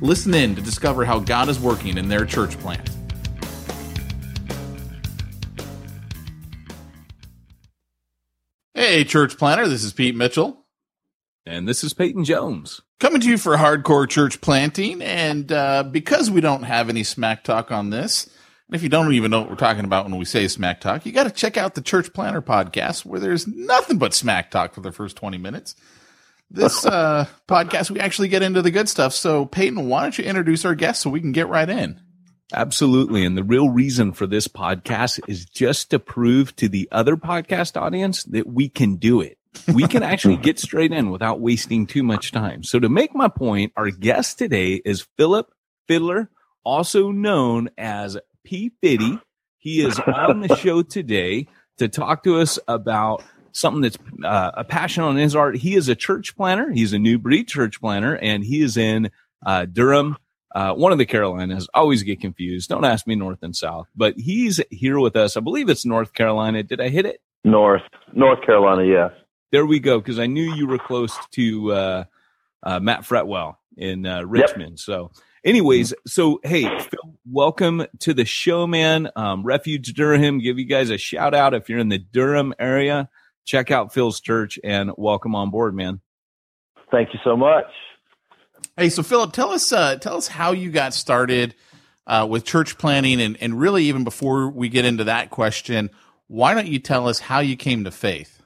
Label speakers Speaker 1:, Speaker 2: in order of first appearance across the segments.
Speaker 1: Listen in to discover how God is working in their church plant. Hey, church planter, this is Pete Mitchell.
Speaker 2: And this is Peyton Jones.
Speaker 1: Coming to you for hardcore church planting. And uh, because we don't have any smack talk on this, and if you don't even know what we're talking about when we say smack talk, you got to check out the Church Planter podcast where there's nothing but smack talk for the first 20 minutes. This uh, podcast, we actually get into the good stuff. So, Peyton, why don't you introduce our guest so we can get right in?
Speaker 2: Absolutely. And the real reason for this podcast is just to prove to the other podcast audience that we can do it. We can actually get straight in without wasting too much time. So to make my point, our guest today is Philip Fiddler, also known as P. Fiddy. He is on the show today to talk to us about something that's uh, a passion on his art. He is a church planter. He's a new breed church planter, and he is in uh, Durham, uh, one of the Carolinas. Always get confused. Don't ask me north and south, but he's here with us. I believe it's North Carolina. Did I hit it?
Speaker 3: North, North Carolina. Yes.
Speaker 2: There we go. Because I knew you were close to uh, uh, Matt Fretwell in uh, Richmond. Yep. So, anyways, so hey, Phil, welcome to the show, man. Um, Refuge Durham. Give you guys a shout out if you're in the Durham area. Check out Phil's church and welcome on board, man.
Speaker 3: Thank you so much.
Speaker 1: Hey, so Philip, tell us uh, tell us how you got started uh, with church planting, and and really even before we get into that question, why don't you tell us how you came to faith?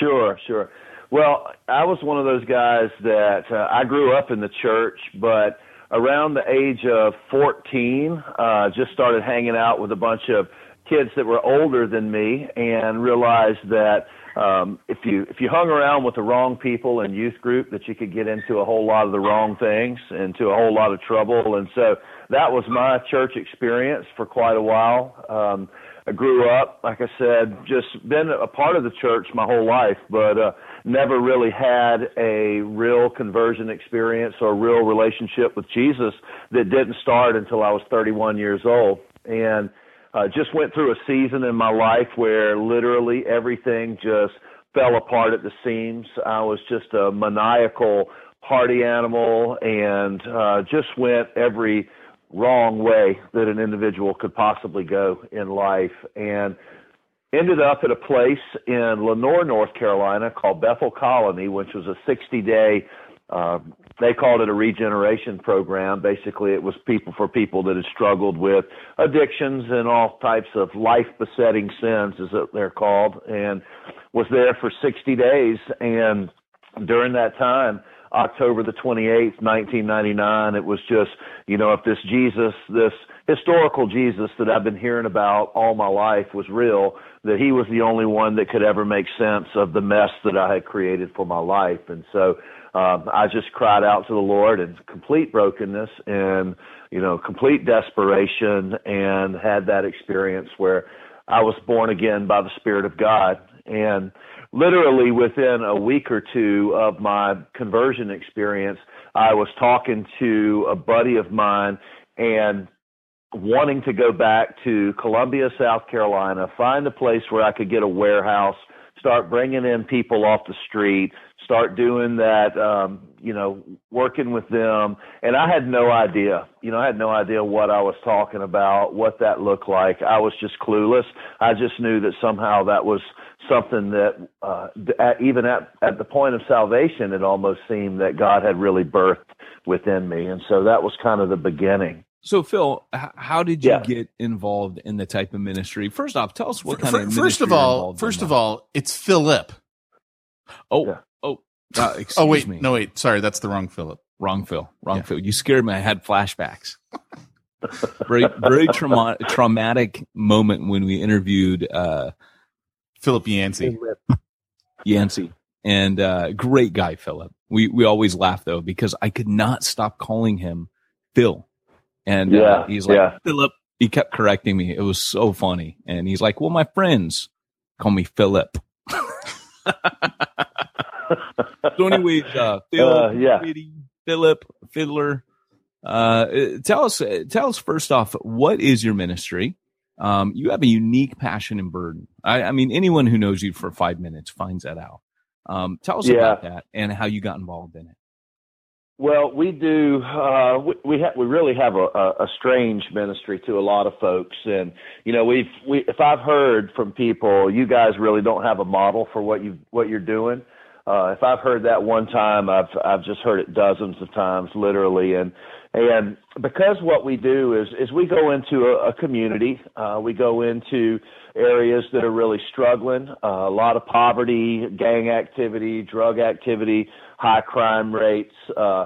Speaker 3: Sure, sure. Well, I was one of those guys that uh, I grew up in the church, but around the age of 14, uh, just started hanging out with a bunch of kids that were older than me and realized that um, if you if you hung around with the wrong people in youth group, that you could get into a whole lot of the wrong things, into a whole lot of trouble. And so that was my church experience for quite a while. Um, I grew up, like I said, just been a part of the church my whole life, but uh, never really had a real conversion experience or real relationship with Jesus that didn't start until I was 31 years old. And uh, just went through a season in my life where literally everything just fell apart at the seams. I was just a maniacal party animal and uh, just went every wrong way that an individual could possibly go in life and ended up at a place in Lenoir, North Carolina called Bethel Colony, which was a 60 day uh, they called it a regeneration program. Basically, it was people for people that had struggled with addictions and all types of life besetting sins, as they're called, and was there for 60 days. And during that time, October the 28th, 1999, it was just, you know, if this Jesus, this historical Jesus that I've been hearing about all my life was real, that he was the only one that could ever make sense of the mess that I had created for my life. And so um, I just cried out to the Lord in complete brokenness and you know complete desperation, and had that experience where I was born again by the Spirit of God. And literally within a week or two of my conversion experience, I was talking to a buddy of mine and wanting to go back to Columbia, South Carolina, find a place where I could get a warehouse, start bringing in people off the street, start doing that, um, you know, working with them. And I had no idea, you know, I had no idea what I was talking about, what that looked like. I was just clueless. I just knew that somehow that was something that, uh, at, even at, at the point of salvation, it almost seemed that God had really birthed within me. And so that was kind of the beginning.
Speaker 2: So, Phil, how did you yeah. get involved in the type of ministry? First off, tell us what kind
Speaker 1: of
Speaker 2: first
Speaker 1: of all, first of all, it's Philip.
Speaker 2: Oh, yeah.
Speaker 1: Uh, oh wait, me. no wait, sorry, that's the wrong Philip.
Speaker 2: Wrong Phil. Wrong yeah. Phil. You scared me. I had flashbacks. very very trauma- traumatic moment when we interviewed uh,
Speaker 1: Philip Yancey.
Speaker 2: Yancey. And uh, great guy, Philip. We we always laugh though because I could not stop calling him Phil, and
Speaker 3: Yeah,
Speaker 2: uh, he's like
Speaker 3: yeah.
Speaker 2: Philip. He kept correcting me. It was so funny, and he's like, "Well, my friends call me Philip." so, anyways, uh, Phil,
Speaker 3: Uh, yeah.
Speaker 2: Philip, Fiddler. Uh, uh, tell us, uh, tell us first off, what is your ministry? Um, you have a unique passion and burden. I, I mean, anyone who knows you for five minutes finds that out. Um, tell us
Speaker 3: Yeah.
Speaker 2: about that and how you got involved in it.
Speaker 3: Well, we do. Uh, we we, ha- we really have a, a, strange ministry to a lot of folks, and you know, we've we if I've heard from people, you guys really don't have a model for what you what you're doing. Uh, if I've heard that one time, I've I've just heard it dozens of times, literally, and and because what we do is is we go into a, a community, uh, we go into areas that are really struggling, uh, a lot of poverty, gang activity, drug activity, high crime rates. Uh,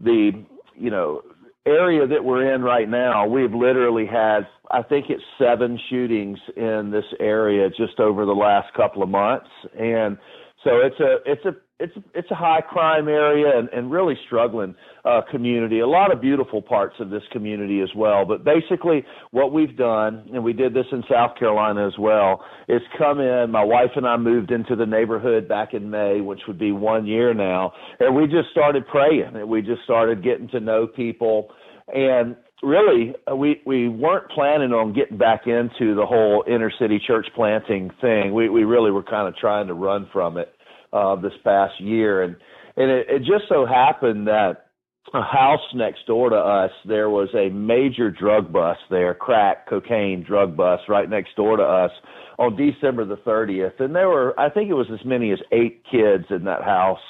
Speaker 3: the you know area that we're in right now, we've literally had I think it's seven shootings in this area just over the last couple of months, and so it's a it's a it's it's a high crime area and, and really struggling uh, community. A lot of beautiful parts of this community as well. But basically, what we've done, and we did this in South Carolina as well, is come in. My wife and I moved into the neighborhood back in May, which would be one year now, and we just started praying. And we just started getting to know people, and really uh, we we weren't planning on getting back into the whole inner city church planting thing. We we really were kind of trying to run from it uh, this past year, and and it, it just so happened that a house next door to us there was a major drug bust there, crack, cocaine drug bust right next door to us on December the 30th, and there were I think it was as many as eight kids in that house.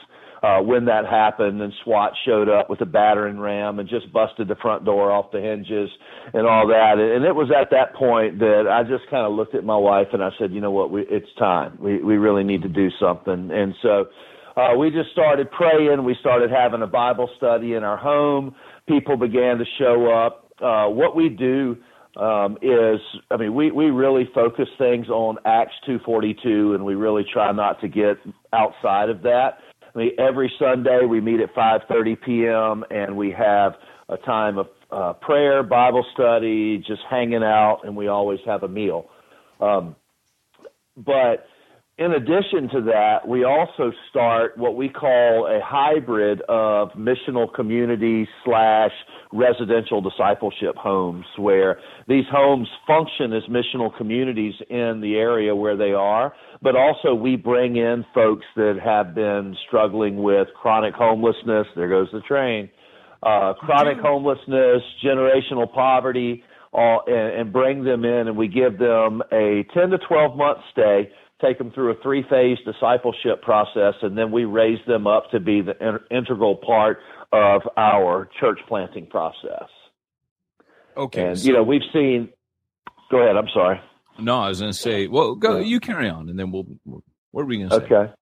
Speaker 3: Uh, when that happened and SWAT showed up with a battering ram and just busted the front door off the hinges and all that. And it was at that point that I just kind of looked at my wife and I said, you know what, we, it's time. We, we really need to do something. And so, uh, we just started praying. We started having a Bible study in our home. People began to show up. Uh, what we do, um, is, I mean, we, we really focus things on Acts 242 and we really try not to get outside of that. Mean, every Sunday we meet at 5:30 p.m. and we have a time of uh, prayer, Bible study, just hanging out, and we always have a meal. Um, but in addition to that, we also start what we call a hybrid of missional community slash residential discipleship homes, where these homes function as missional communities in the area where they are, but also we bring in folks that have been struggling with chronic homelessness. There goes the train. Uh, chronic homelessness, generational poverty, all, and, and bring them in, and we give them a 10 to 12 month stay take them through a three phase discipleship process, and then we raise them up to be the in- integral part of our church planting process.
Speaker 2: Okay.
Speaker 3: and,
Speaker 2: so-
Speaker 3: you know, we've seen, go ahead, I'm sorry.
Speaker 2: no, I was going to say, well, go, you carry on and then we'll, we'll what are we going to say?
Speaker 3: Okay.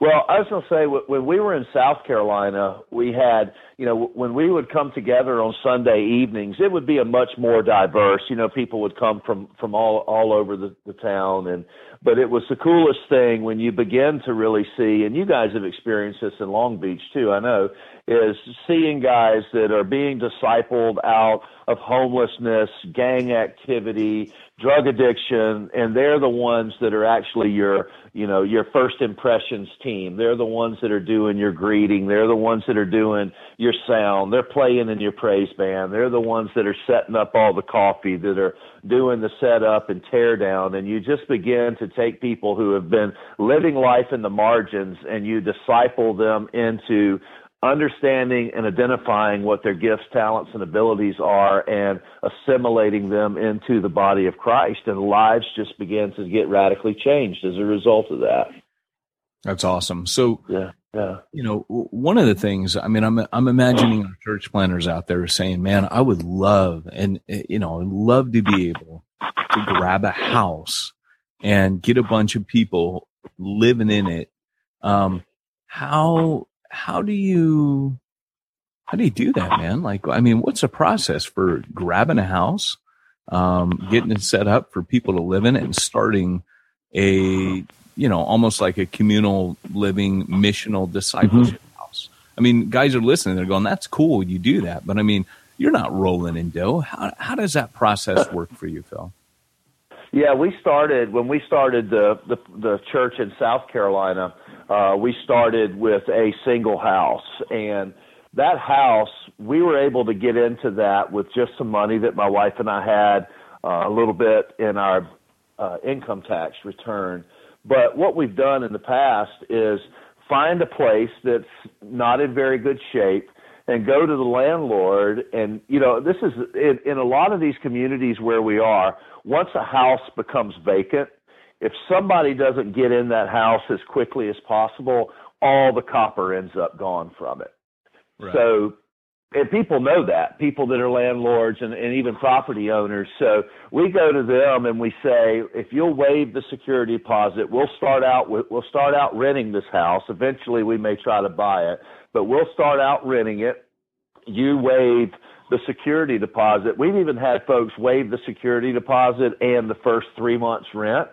Speaker 3: Well, I was going to say when we were in South Carolina, we had, you know, when we would come together on Sunday evenings, it would be a much more diverse. You know, people would come from from all all over the, the town, and but it was the coolest thing when you begin to really see, and you guys have experienced this in Long Beach too. I know is seeing guys that are being discipled out of homelessness, gang activity, drug addiction, and they're the ones that are actually your, you know, your first impressions team. They're the ones that are doing your greeting. They're the ones that are doing your sound. They're playing in your praise band. They're the ones that are setting up all the coffee, that are doing the setup and tear down. And you just begin to take people who have been living life in the margins and you disciple them into understanding and identifying what their gifts, talents, and abilities are and assimilating them into the body of Christ. And lives just begin to get radically changed as a result of that.
Speaker 2: That's awesome. So,
Speaker 3: Yeah. Yeah.
Speaker 2: you know, one of the things, I mean, I'm, I'm imagining our church planters out there saying, man, I would love and, uh, you know, I'd love to be able to grab a house and get a bunch of people living in it. Um, how, how do you, how do you do that, uh-huh. man? Like, I mean, what's the process for grabbing a house, um, uh-huh. getting it set up for people to live in it and starting a, you know, almost like a communal living missional mm-hmm. discipleship house? I mean, guys are listening. They're going, "That's cool. You do that," but I mean, you're not rolling in dough. How how does that process uh-huh. work for you, Phil?
Speaker 3: Yeah, we started when we started the the, the church in South Carolina. Uh, we started with a single house, and that house we were able to get into that with just some money that my wife and I had, uh, a little bit in our uh, income tax return. But what we've done in the past is find a place that's not in very good shape and go to the landlord and you know this is in, in a lot of these communities where we are once a house becomes vacant if somebody doesn't get in that house as quickly as possible all the copper ends up gone from it. Right. so and people know that people that are landlords and, and even property owners. So we go to them and we say if you'll waive the security deposit we'll start out with we'll start out renting this house. Eventually we may try to buy it but we'll start out renting it. You waive the security deposit. We've even had folks waive the security deposit and the first three months rent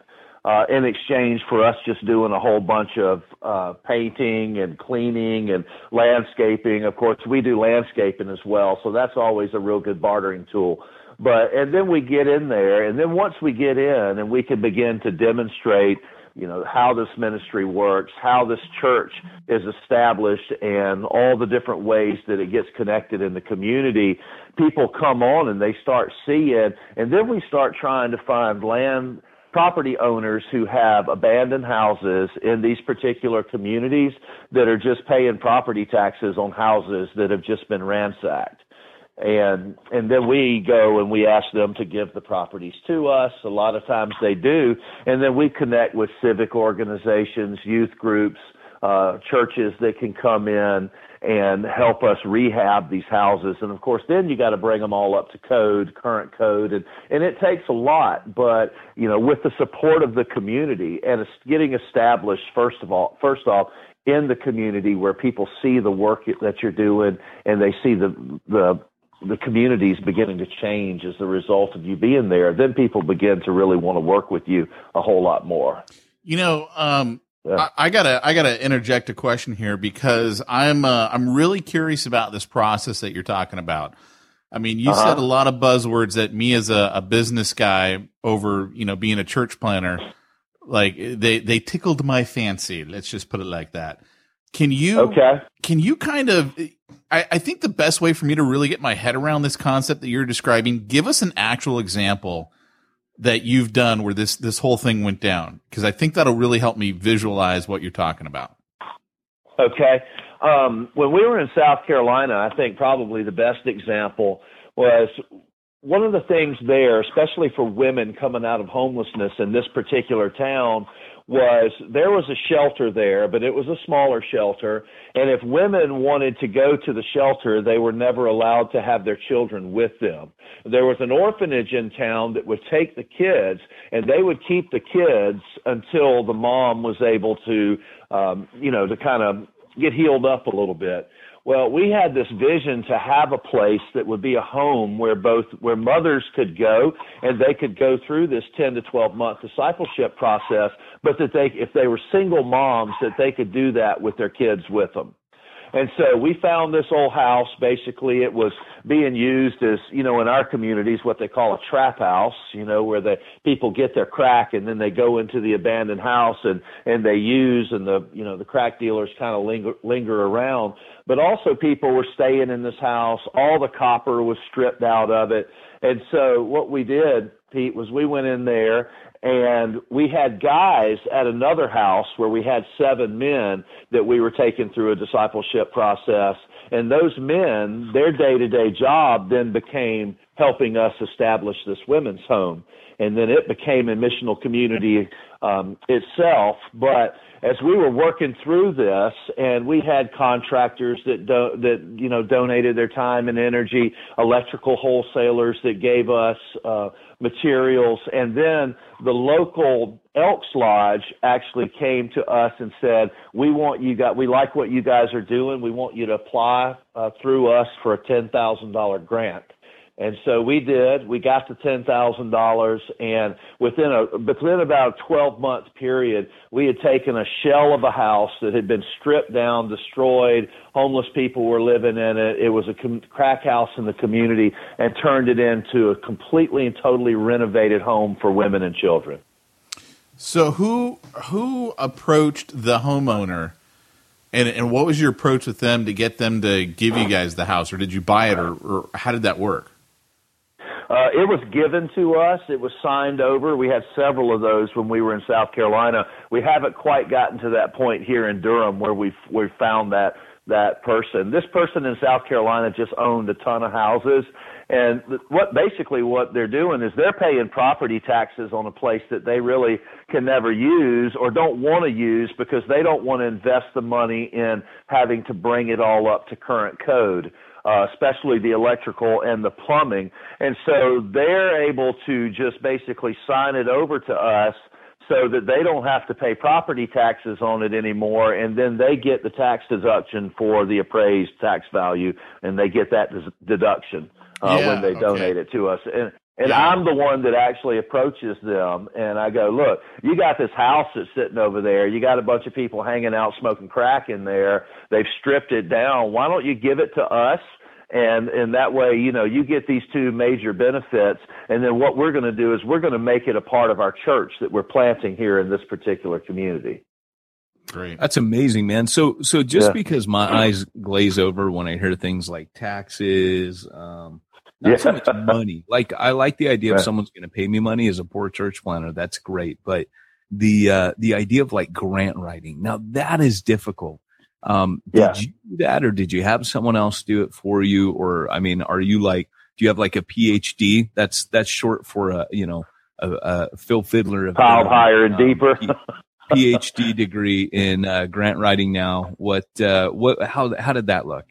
Speaker 3: uh, in exchange for us just doing a whole bunch of uh, painting and cleaning and landscaping. Of course, we do landscaping as well, so that's always a real good bartering tool. But and then we get in there, and then once we get in, and we can begin to demonstrate you know how this ministry works, how this church is established, and all the different ways that it gets connected in the community. People come on and they start seeing, and then we start trying to find land property owners who have abandoned houses in these particular communities that are just paying property taxes on houses that have just been ransacked. And and then we go and we ask them to give the properties to us. A lot of times they do, and then we connect with civic organizations, youth groups, uh, churches that can come in and help us rehab these houses. And of course, then you got to bring them all up to code, current code, and and it takes a lot. But you know, with the support of the community and getting established, first of all, first off, in the community where people see the work that you're doing and they see the the the communities beginning to change as a result of you being there, then people begin to really want to work with you a whole lot more.
Speaker 1: You know, um, yeah. I, I, gotta I gotta interject a question here because I'm uh, I'm really curious about this process that you're talking about. I mean, you uh-huh. said a lot of buzzwords that me as a, a business guy over you know being a church planter, like they they tickled my fancy. Let's just put it like that. Can you
Speaker 3: okay?
Speaker 1: Can you kind of? I, I think the best way for me to really get my head around this concept that you're describing, give us an actual example that you've done where this this whole thing went down? Because I think that'll really help me visualize what you're talking about.
Speaker 3: Okay. Um, when we were in South Carolina, I think probably the best example was one of the things there, especially for women coming out of homelessness in this particular town, was there was a shelter there, but it was a smaller shelter. And if women wanted to go to the shelter, they were never allowed to have their children with them. There was an orphanage in town that would take the kids and they would keep the kids until the mom was able to, um, you know, to kind of get healed up a little bit. Well, we had this vision to have a place that would be a home where both where mothers could go and they could go through this 10 to 12 month discipleship process, but that they if they were single moms that they could do that with their kids with them. And so we found this old house. Basically, it was being used as, you know, in our communities, what they call a trap house, you know, where the people get their crack and then they go into the abandoned house and, and they use and the, you know, the crack dealers kind of linger, linger around. But also people were staying in this house. All the copper was stripped out of it. And so what we did, Pete, was we went in there and we had guys at another house where we had seven men that we were taking through a discipleship process. And those men, their day to day job then became helping us establish this women's home. And then it became a missional community um, itself. But as we were working through this, and we had contractors that do, that you know donated their time and energy, electrical wholesalers that gave us uh, materials, and then the local Elks Lodge actually came to us and said, "We want you guys. We like what you guys are doing. We want you to apply uh, through us for a ten thousand dollar grant." And so we did. We got to ten thousand dollars, and within a within about a twelve month period, we had taken a shell of a house that had been stripped down, destroyed. Homeless people were living in it. It was a com- crack house in the community, and turned it into a completely and totally renovated home for women and children.
Speaker 1: So who who approached the homeowner? And, and what was your approach with them to get them to give you guys the house, or did you buy it, or, or how did that work?
Speaker 3: Uh, it was given to us. It was signed over. We had several of those when we were in South Carolina. We haven't quite gotten to that point here in Durham where we've we've found that that person. This person in South Carolina just owned a ton of houses, and what basically what they're doing is they're paying property taxes on a place that they really can never use or don't want to use because they don't want to invest the money in having to bring it all up to current code uh, especially the electrical and the plumbing. And so they're able to just basically sign it over to us so that they don't have to pay property taxes on it anymore and then they get the tax deduction for the appraised tax value and they get that deduction uh, yeah, when they okay. donate it to us and and yeah. I'm the one that actually approaches them and I go, look, you got this house that's sitting over there. You got a bunch of people hanging out smoking crack in there. They've stripped it down. Why don't you give it to us? And and that way you know you get these two major benefits. And then what we're going to do is we're going to make it a part of our church that we're planting here in this particular community.
Speaker 2: Great. That's amazing man. So so just yeah. because my eyes glaze over when i hear things like taxes um not yeah. so much money. Like i like the idea of someone's going to pay me money as a poor church planter that's great. But the uh the idea of like grant writing. Now that is difficult um, did yeah. you do that or did you have someone else do it for you? Or, I mean, are you like, do you have like a PhD? That's, that's short for a, you know, a, a Phil Fiddler
Speaker 3: of piled higher and um, deeper.
Speaker 2: PhD degree in uh, grant writing now. What, uh, what, how, how did that look?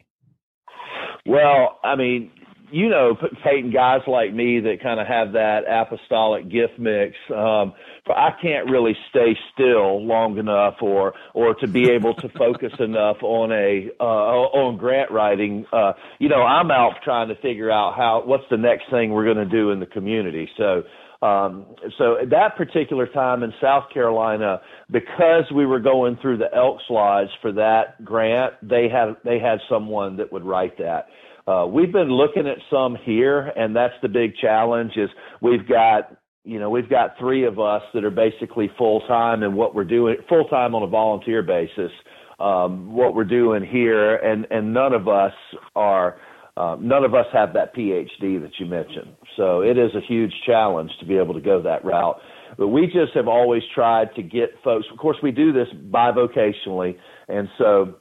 Speaker 3: Well, I mean, you know, Peyton, guys like me that kind of have that apostolic gift mix. Um, I can't really stay still long enough, or or to be able to focus enough on a uh, on grant writing. Uh, you know, I'm out trying to figure out how what's the next thing we're going to do in the community. So. Um, so at that particular time in South Carolina, because we were going through the Elks Lodge for that grant, they had they had someone that would write that. Uh, we've been looking at some here, and that's the big challenge. Is we've got you know we've got three of us that are basically full time and what we're doing full time on a volunteer basis. Um, what we're doing here, and and none of us are. Uh, none of us have that PhD that you mentioned, so it is a huge challenge to be able to go that route. But we just have always tried to get folks. Of course, we do this bivocationally, and so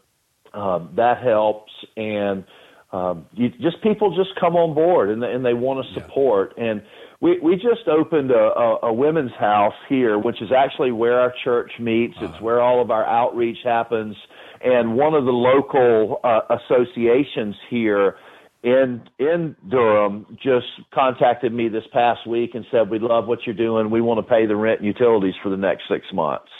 Speaker 3: um, that helps. And um, you, just people just come on board and, and they want to support. Yeah. And we we just opened a, a, a women's house here, which is actually where our church meets. Uh-huh. It's where all of our outreach happens. And one of the local uh, associations here in in Durham just contacted me this past week and said, "We love what you're doing. We want to pay the rent and utilities for the next six months."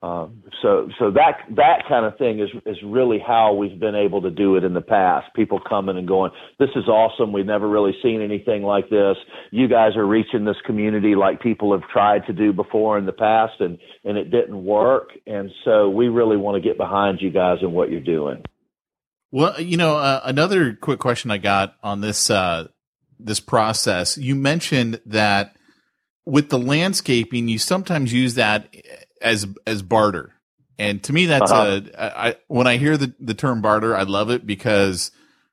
Speaker 3: Um, so, so that that kind of thing is is really how we've been able to do it in the past. People coming and going, "This is awesome. We've never really seen anything like this. You guys are reaching this community like people have tried to do before in the past, and and it didn't work. And so, we really want to get behind you guys and what you're doing."
Speaker 1: Well, you know, uh, another quick question I got on this uh, this process. You mentioned that with the landscaping, you sometimes use that as as barter. And to me, that's uh-huh. a I, when I hear the the term barter, I love it because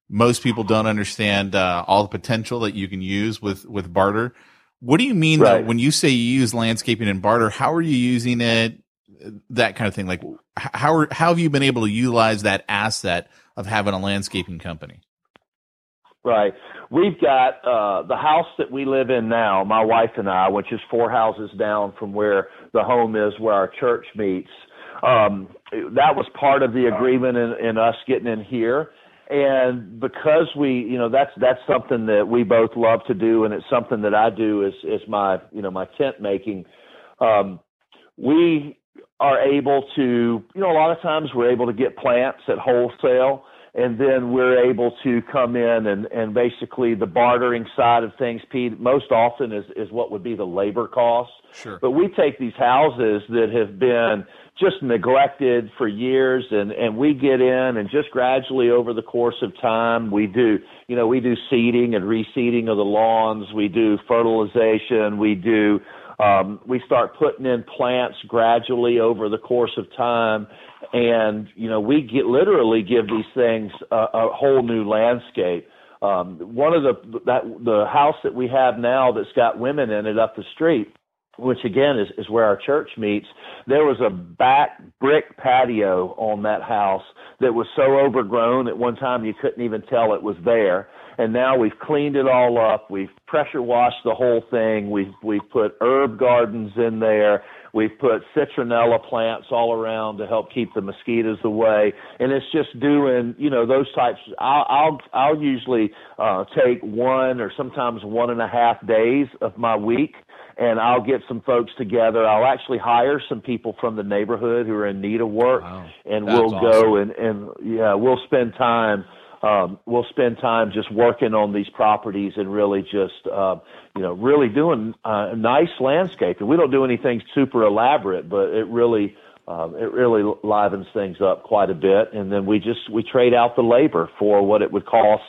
Speaker 1: most people don't understand uh, all the potential that you can use with with barter. What do you mean right. though when you say you use landscaping and barter? How are you using it? That kind of thing. Like how are, how have you been able to utilize that asset of having a landscaping company?
Speaker 3: Right. We've got uh, the house that we live in now, my wife and I, which is four houses down from where the home is, where our church meets. Um, that was part of the agreement in, in us getting in here. And because we, you know, that's that's something that we both love to do, and it's something that I do is is my, you know, my tent making. Um, we are able to, you know, a lot of times we're able to get plants at wholesale and then we're able to come in and, and basically the bartering side of things, Pete, most often is, is what would be the labor cost.
Speaker 1: Sure.
Speaker 3: But we take these houses that have been just neglected for years and, and we get in and just gradually over the course of time we do you know, we do seeding and reseeding of the lawns, we do fertilization, we do um, we start putting in plants gradually over the course of time and you know we get literally give these things a, a whole new landscape. Um, one of the that the house that we have now that's got women in it up the street, which again is, is where our church meets. There was a back brick patio on that house that was so overgrown at one time you couldn't even tell it was there and now we've cleaned it all up. We've pressure washed the whole thing. We've we've put herb gardens in there. We've put citronella plants all around to help keep the mosquitoes away, and it's just doing you know those types. I'll I'll, I'll usually uh, take one or sometimes one and a half days of my week and I'll get some folks together. I'll actually hire some people from the neighborhood who are in need of work,
Speaker 1: wow.
Speaker 3: and
Speaker 1: That's
Speaker 3: we'll
Speaker 1: awesome.
Speaker 3: go and and yeah, we'll spend time um, we'll spend time just working on these properties and really just uh, you know really doing uh, nice landscaping. We don't do anything super elaborate, but it really uh, it really livens things up quite a bit. And then we just we trade out the labor for what it would cost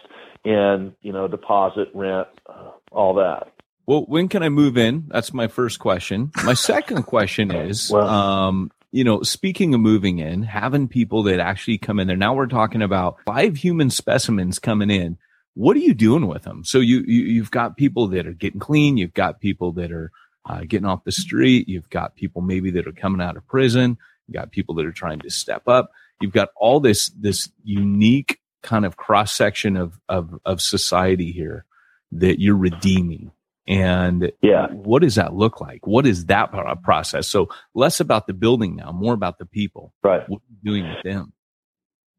Speaker 3: in you know deposit, rent, uh, all that.
Speaker 2: Well, when can I move in? That's my first question. My second question is,
Speaker 3: Well-
Speaker 2: um, you know, speaking of moving in, having people that actually come in there. Now we're talking about five human specimens coming in. What are you doing with them? So you, you you've got people that are getting clean. You've got people that are uh, getting off the street. You've got people maybe that are coming out of prison. You got people that are trying to step up. You've got all this this unique kind of cross section of of of society here that you're redeeming. And
Speaker 3: Yeah.
Speaker 2: what does that look like? What is that process? So less about the building now, more about the people.
Speaker 3: Right.
Speaker 2: What are you doing with them?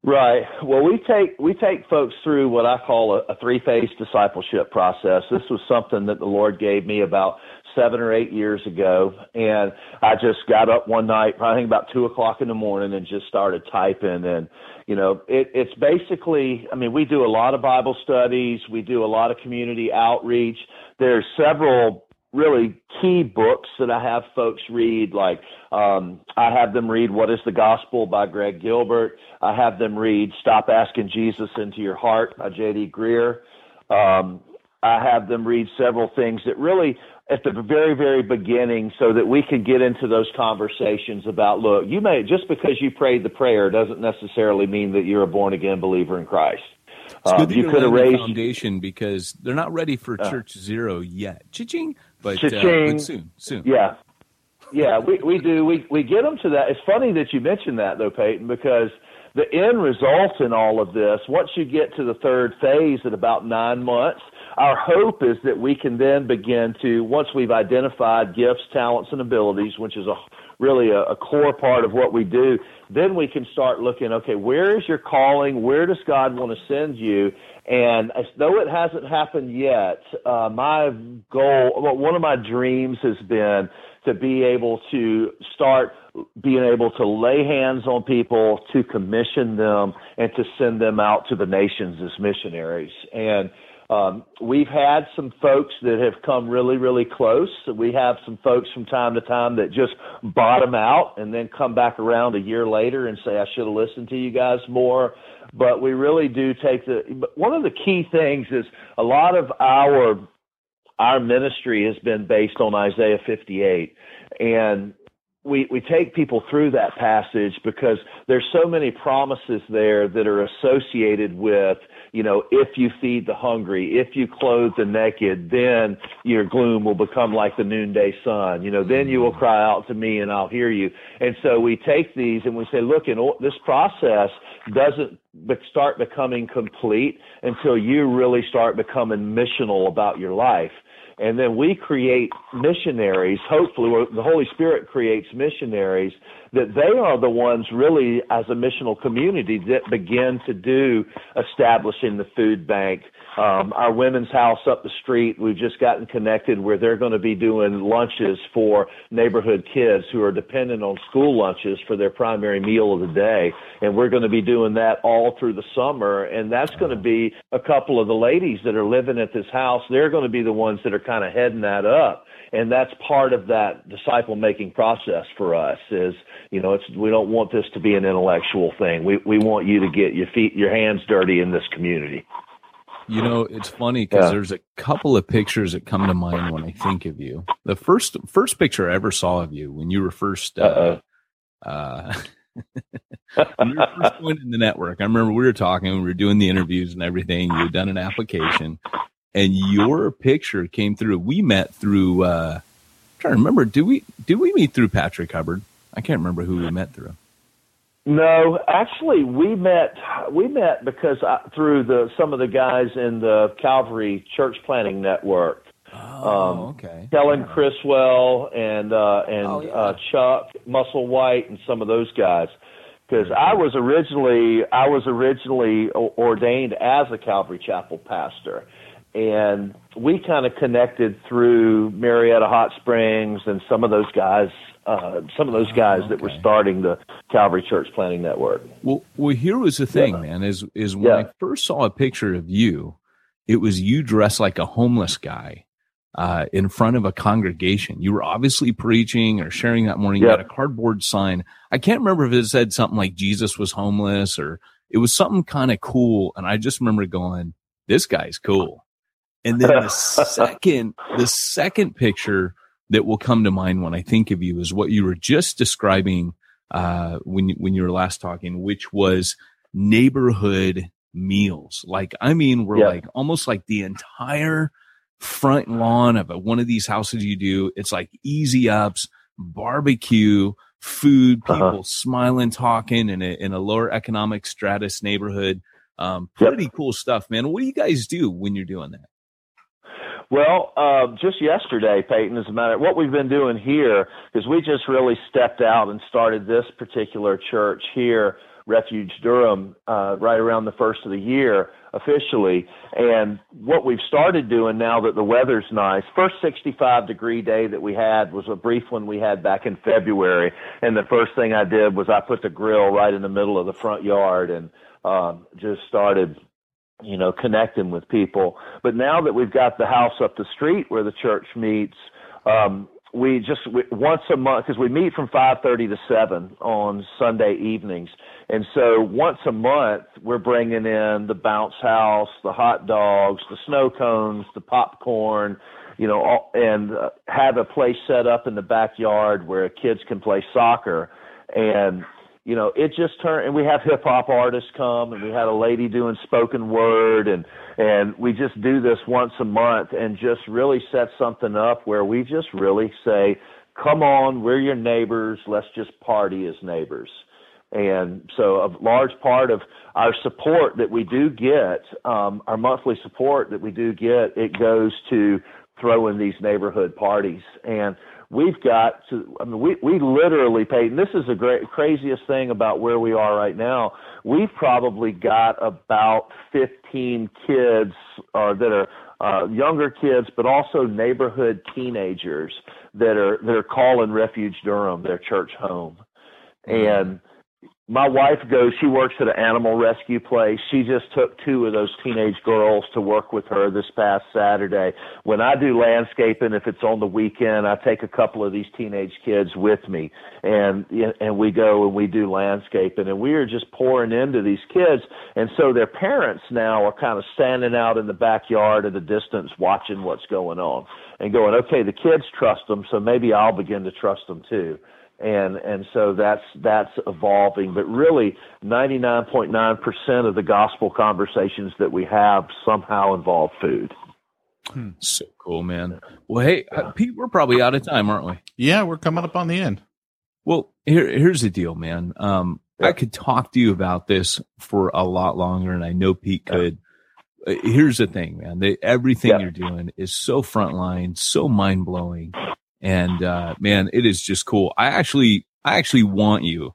Speaker 3: Right. Well, we take we take folks through what I call a, a three phase discipleship process. This was something that the Lord gave me about seven or eight years ago, and I just got up one night, think about two o'clock in the morning, and just started typing. And you know, it, it's basically, I mean, we do a lot of Bible studies, we do a lot of community outreach. There's several really key books that I have folks read. Like um, I have them read "What Is the Gospel" by Greg Gilbert. I have them read "Stop Asking Jesus into Your Heart" by J.D. Greear. Um, I have them read several things that really at the very very beginning so that we can get into those conversations about look you may just because you prayed the prayer doesn't necessarily mean that you're a born again believer in Christ
Speaker 2: It's
Speaker 3: Um,
Speaker 2: good that
Speaker 3: you could have raised
Speaker 2: foundation because they're not ready for
Speaker 3: Uh.
Speaker 2: church zero yet. Cha-ching. But, uh, but soon, soon.
Speaker 3: Yeah. Yeah, we, we do. We, we get them to that. It's funny that you mentioned that, though, Peyton, because the end result in all of this, once you get to the third phase at about nine months, our hope is that we can then begin to, once we've identified gifts, talents, and abilities, which is a really a, a core part of what we do, then we can start looking, okay, where is your calling? Where does God want to send you? And as though it hasn't happened yet, uh, my goal, well, one of my dreams has been to be able to start being able to lay hands on people, to commission them, and to send them out to the nations as missionaries. And um, we've had some folks that have come really, really close. We have some folks from time to time that just bottom out and then come back around a year later and say, I should have listened to you guys more. But we really do take the, but one of the key things is a lot of our, our ministry has been based on Isaiah 58. And we, we take people through that passage because there's so many promises there that are associated with, you know, if you feed the hungry, if you clothe the naked, then your gloom will become like the noonday sun. You know, then you will cry out to me and I'll hear you. And so we take these and we say, look, in this process doesn't start becoming complete until you really start becoming missional about your life. And then we create missionaries. Hopefully, the Holy Spirit creates missionaries that they are the ones really, as a missional community, that begin to do establishing the food bank. Um, our women's house up the street, we've just gotten connected where they're going to be doing lunches for neighborhood kids who are dependent on school lunches for their primary meal of the day. And we're going to be doing that all through the summer. And that's going to be a couple of the ladies that are living at this house. They're going to be the ones that are kind of heading that up and that's part of that disciple making process for us is you know it's we don't want this to be an intellectual thing we we want you to get your feet your hands dirty in this community
Speaker 2: you know it's funny because yeah. there's a couple of pictures that come to mind when i think of you the first first picture i ever saw of you when you were first uh, uh when you were first going in the network i remember we were talking we were doing the interviews and everything you had done an application and your picture came through. We met through. Uh, I'm trying to remember. Do we do we meet through Patrick Hubbard? I can't remember who we met through.
Speaker 3: No, actually, we met we met because I, through the some of the guys in the Calvary Church Planting Network.
Speaker 2: Oh, um, okay.
Speaker 3: Helen yeah. Criswell and uh, and oh, yeah. uh, Chuck Musselwhite and some of those guys. Because I was originally I was originally ordained as a Calvary Chapel pastor, and we kind of connected through Murrieta Hot Springs and some of those guys, uh, some of those guys okay. that were starting the Calvary Church Planting Network.
Speaker 2: Well, well, here was the thing, yeah. man. Is is when yeah. I first saw a picture of you, it was you dressed like a homeless guy uh, in front of a congregation. You were obviously preaching or sharing that morning. You had a cardboard sign. I can't remember if it said something like Jesus was homeless or it was something kind of cool. And I just remember going, "This guy's cool." And then the second, the second picture that will come to mind when I think of you is what you were just describing uh, when when you were last talking, which was neighborhood meals. Like, I mean, we're like almost like the entire front lawn of a, one of these houses you do. It's like easy ups, barbecue, food, uh-huh. people uh-huh. smiling, talking in a in a lower economic stratus neighborhood. Um, pretty yep. cool stuff, man. What do you guys do when you're doing that?
Speaker 3: Well, uh, just yesterday, Peyton, as a matter, of what we've been doing here is we just really stepped out and started this particular church here, Refuge Durham, uh, right around the first of the year officially. And what we've started doing now that the weather's nice, first 65 degree day that we had was a brief one we had back in February. And the first thing I did was I put the grill right in the middle of the front yard and um, just started you know, connecting with people. But now that we've got the house up the street where the church meets, um, we just we, once a month because we meet from 5:30 to 7 on Sunday evenings, and so once a month we're bringing in the bounce house, the hot dogs, the snow cones, the popcorn, you know, all, and uh, have a place set up in the backyard where kids can play soccer, and you know, it just turned, and we have hip hop artists come, and we had a lady doing spoken word, and and we just do this once a month, and just really set something up where we just really say, "Come on, we're your neighbors. Let's just party as neighbors." And so, a large part of our support that we do get, um, our monthly support that we do get, it goes to throwing these neighborhood parties. And we've got to i mean we we literally Peyton this is the great craziest thing about where we are right now. We've probably got about 15 kids uh, that are uh, younger kids but also neighborhood teenagers that are that are calling refuge durham their church home. And my wife goes she works at an animal rescue place. She just took two of those teenage girls to work with her this past saturday. When i do landscaping if it's on the weekend i take a couple of these teenage kids with me. And and we go and we do landscaping. And we are just pouring into these kids. And so their parents now are kind of standing out in the backyard at a distance watching what's going on and going okay the kids trust them so maybe i'll begin to trust them too and and so that's that's evolving but really 99.9% of the gospel conversations that we have somehow involve food
Speaker 2: hmm. so cool man well hey uh, yeah. pete we're probably out of time aren't we
Speaker 1: yeah we're coming up on the end
Speaker 2: well here here's the deal man um yeah. i could talk to you about this for a lot longer and i know pete could uh, here's the thing, man. They, everything
Speaker 3: Yeah.
Speaker 2: you're doing is so frontline, so mind blowing, and uh, man, it is just cool. I actually, I actually want you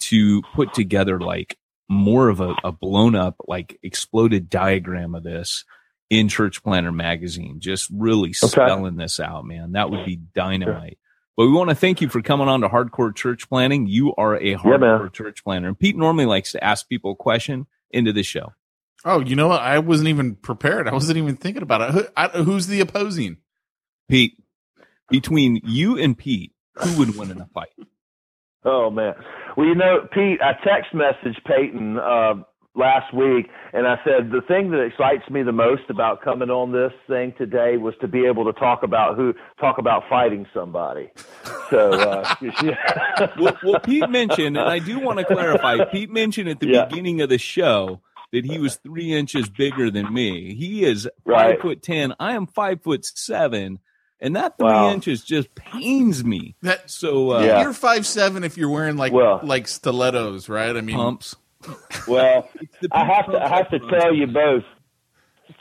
Speaker 2: to put together like more of a, a blown up, like exploded diagram of this in Church Planter magazine. Just really spelling this out, man. That would be dynamite. But we want to thank you for coming on to Hardcore Church Planting. You are a hardcore
Speaker 3: man.
Speaker 2: church planner. And Pete normally likes to ask people a question into the show.
Speaker 1: Oh, you know what? I wasn't even prepared. I wasn't even thinking about it. Who, I, who's the opposing?
Speaker 2: Pete, between you and Pete, who would win in a fight?
Speaker 3: Oh man. Well, you know, Pete, I text messaged Peyton uh, last week, and I said the thing that excites me the most about coming on this thing today was to be able to talk about who talk about fighting somebody. So, uh, yeah.
Speaker 2: Well, well, Pete mentioned, and I do want to clarify, Pete mentioned at the
Speaker 3: Yeah.
Speaker 2: beginning of the show that he was three inches bigger than me. He is
Speaker 3: Right.
Speaker 2: five foot ten. I am five foot seven. And that three
Speaker 3: Wow.
Speaker 2: inches just pains me.
Speaker 1: That
Speaker 2: So uh,
Speaker 3: Yeah.
Speaker 1: you're five seven if you're wearing like
Speaker 3: Well-
Speaker 1: like stilettos, right? I mean,
Speaker 2: pumps.
Speaker 3: well, I have to I have to tell you both.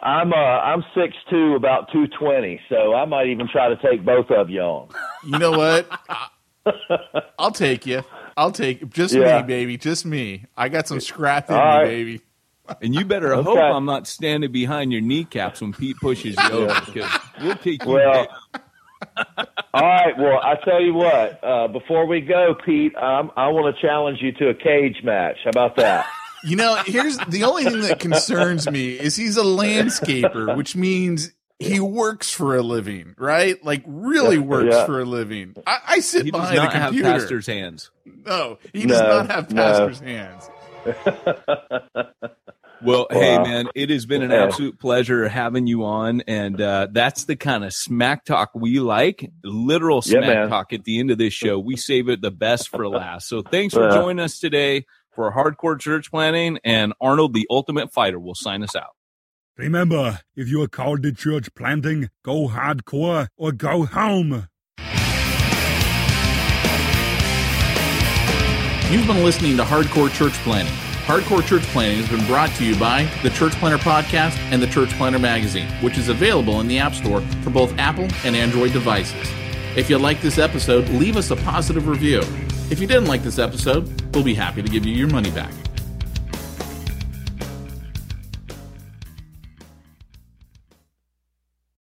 Speaker 3: I'm uh I'm six two, about two twenty, so I might even try to take both of you on.
Speaker 1: you know what? I- I'll take you. I'll take just
Speaker 3: Yeah.
Speaker 1: me, baby, just me. I got some scrap in
Speaker 3: All
Speaker 1: me,
Speaker 3: right.
Speaker 1: baby.
Speaker 2: And you better hope I'm not standing behind your kneecaps when Pete pushes you over because we'll take you
Speaker 3: Well,
Speaker 2: down.
Speaker 3: all right. Well, I tell you what. Uh, before we go, Pete, um, I want to challenge you to a cage match. How about that?
Speaker 1: You know, here's the only thing that concerns me is he's a landscaper, which means he works for a living, right? Like really works
Speaker 3: Yeah.
Speaker 1: for a living. I, I sit
Speaker 2: He does
Speaker 1: behind a
Speaker 2: not have
Speaker 1: computer.
Speaker 2: pastor's hands.
Speaker 1: no, he does
Speaker 3: No,
Speaker 1: not have
Speaker 3: no.
Speaker 1: pastor's hands.
Speaker 2: Well, hey man, it has been an
Speaker 3: Yeah.
Speaker 2: absolute pleasure having you on, and uh, that's the kind of smack talk we like. Literal smack
Speaker 3: man.
Speaker 2: talk at the end of this show. We save it the best for last. So thanks for
Speaker 3: Yeah.
Speaker 2: joining us today for Hardcore Church Planting, and Arnold, the Ultimate Fighter, will sign us out.
Speaker 4: Remember, if you are called to church planting, go hardcore or go home.
Speaker 1: You've been listening to Hardcore Church Planting. Hardcore Church Planting has been brought to you by the Church Planter Podcast and the Church Planter Magazine, which is available in the App Store for both Apple and Android devices. If you like this episode, leave us a positive review. If you didn't like this episode, we'll be happy to give you your money back.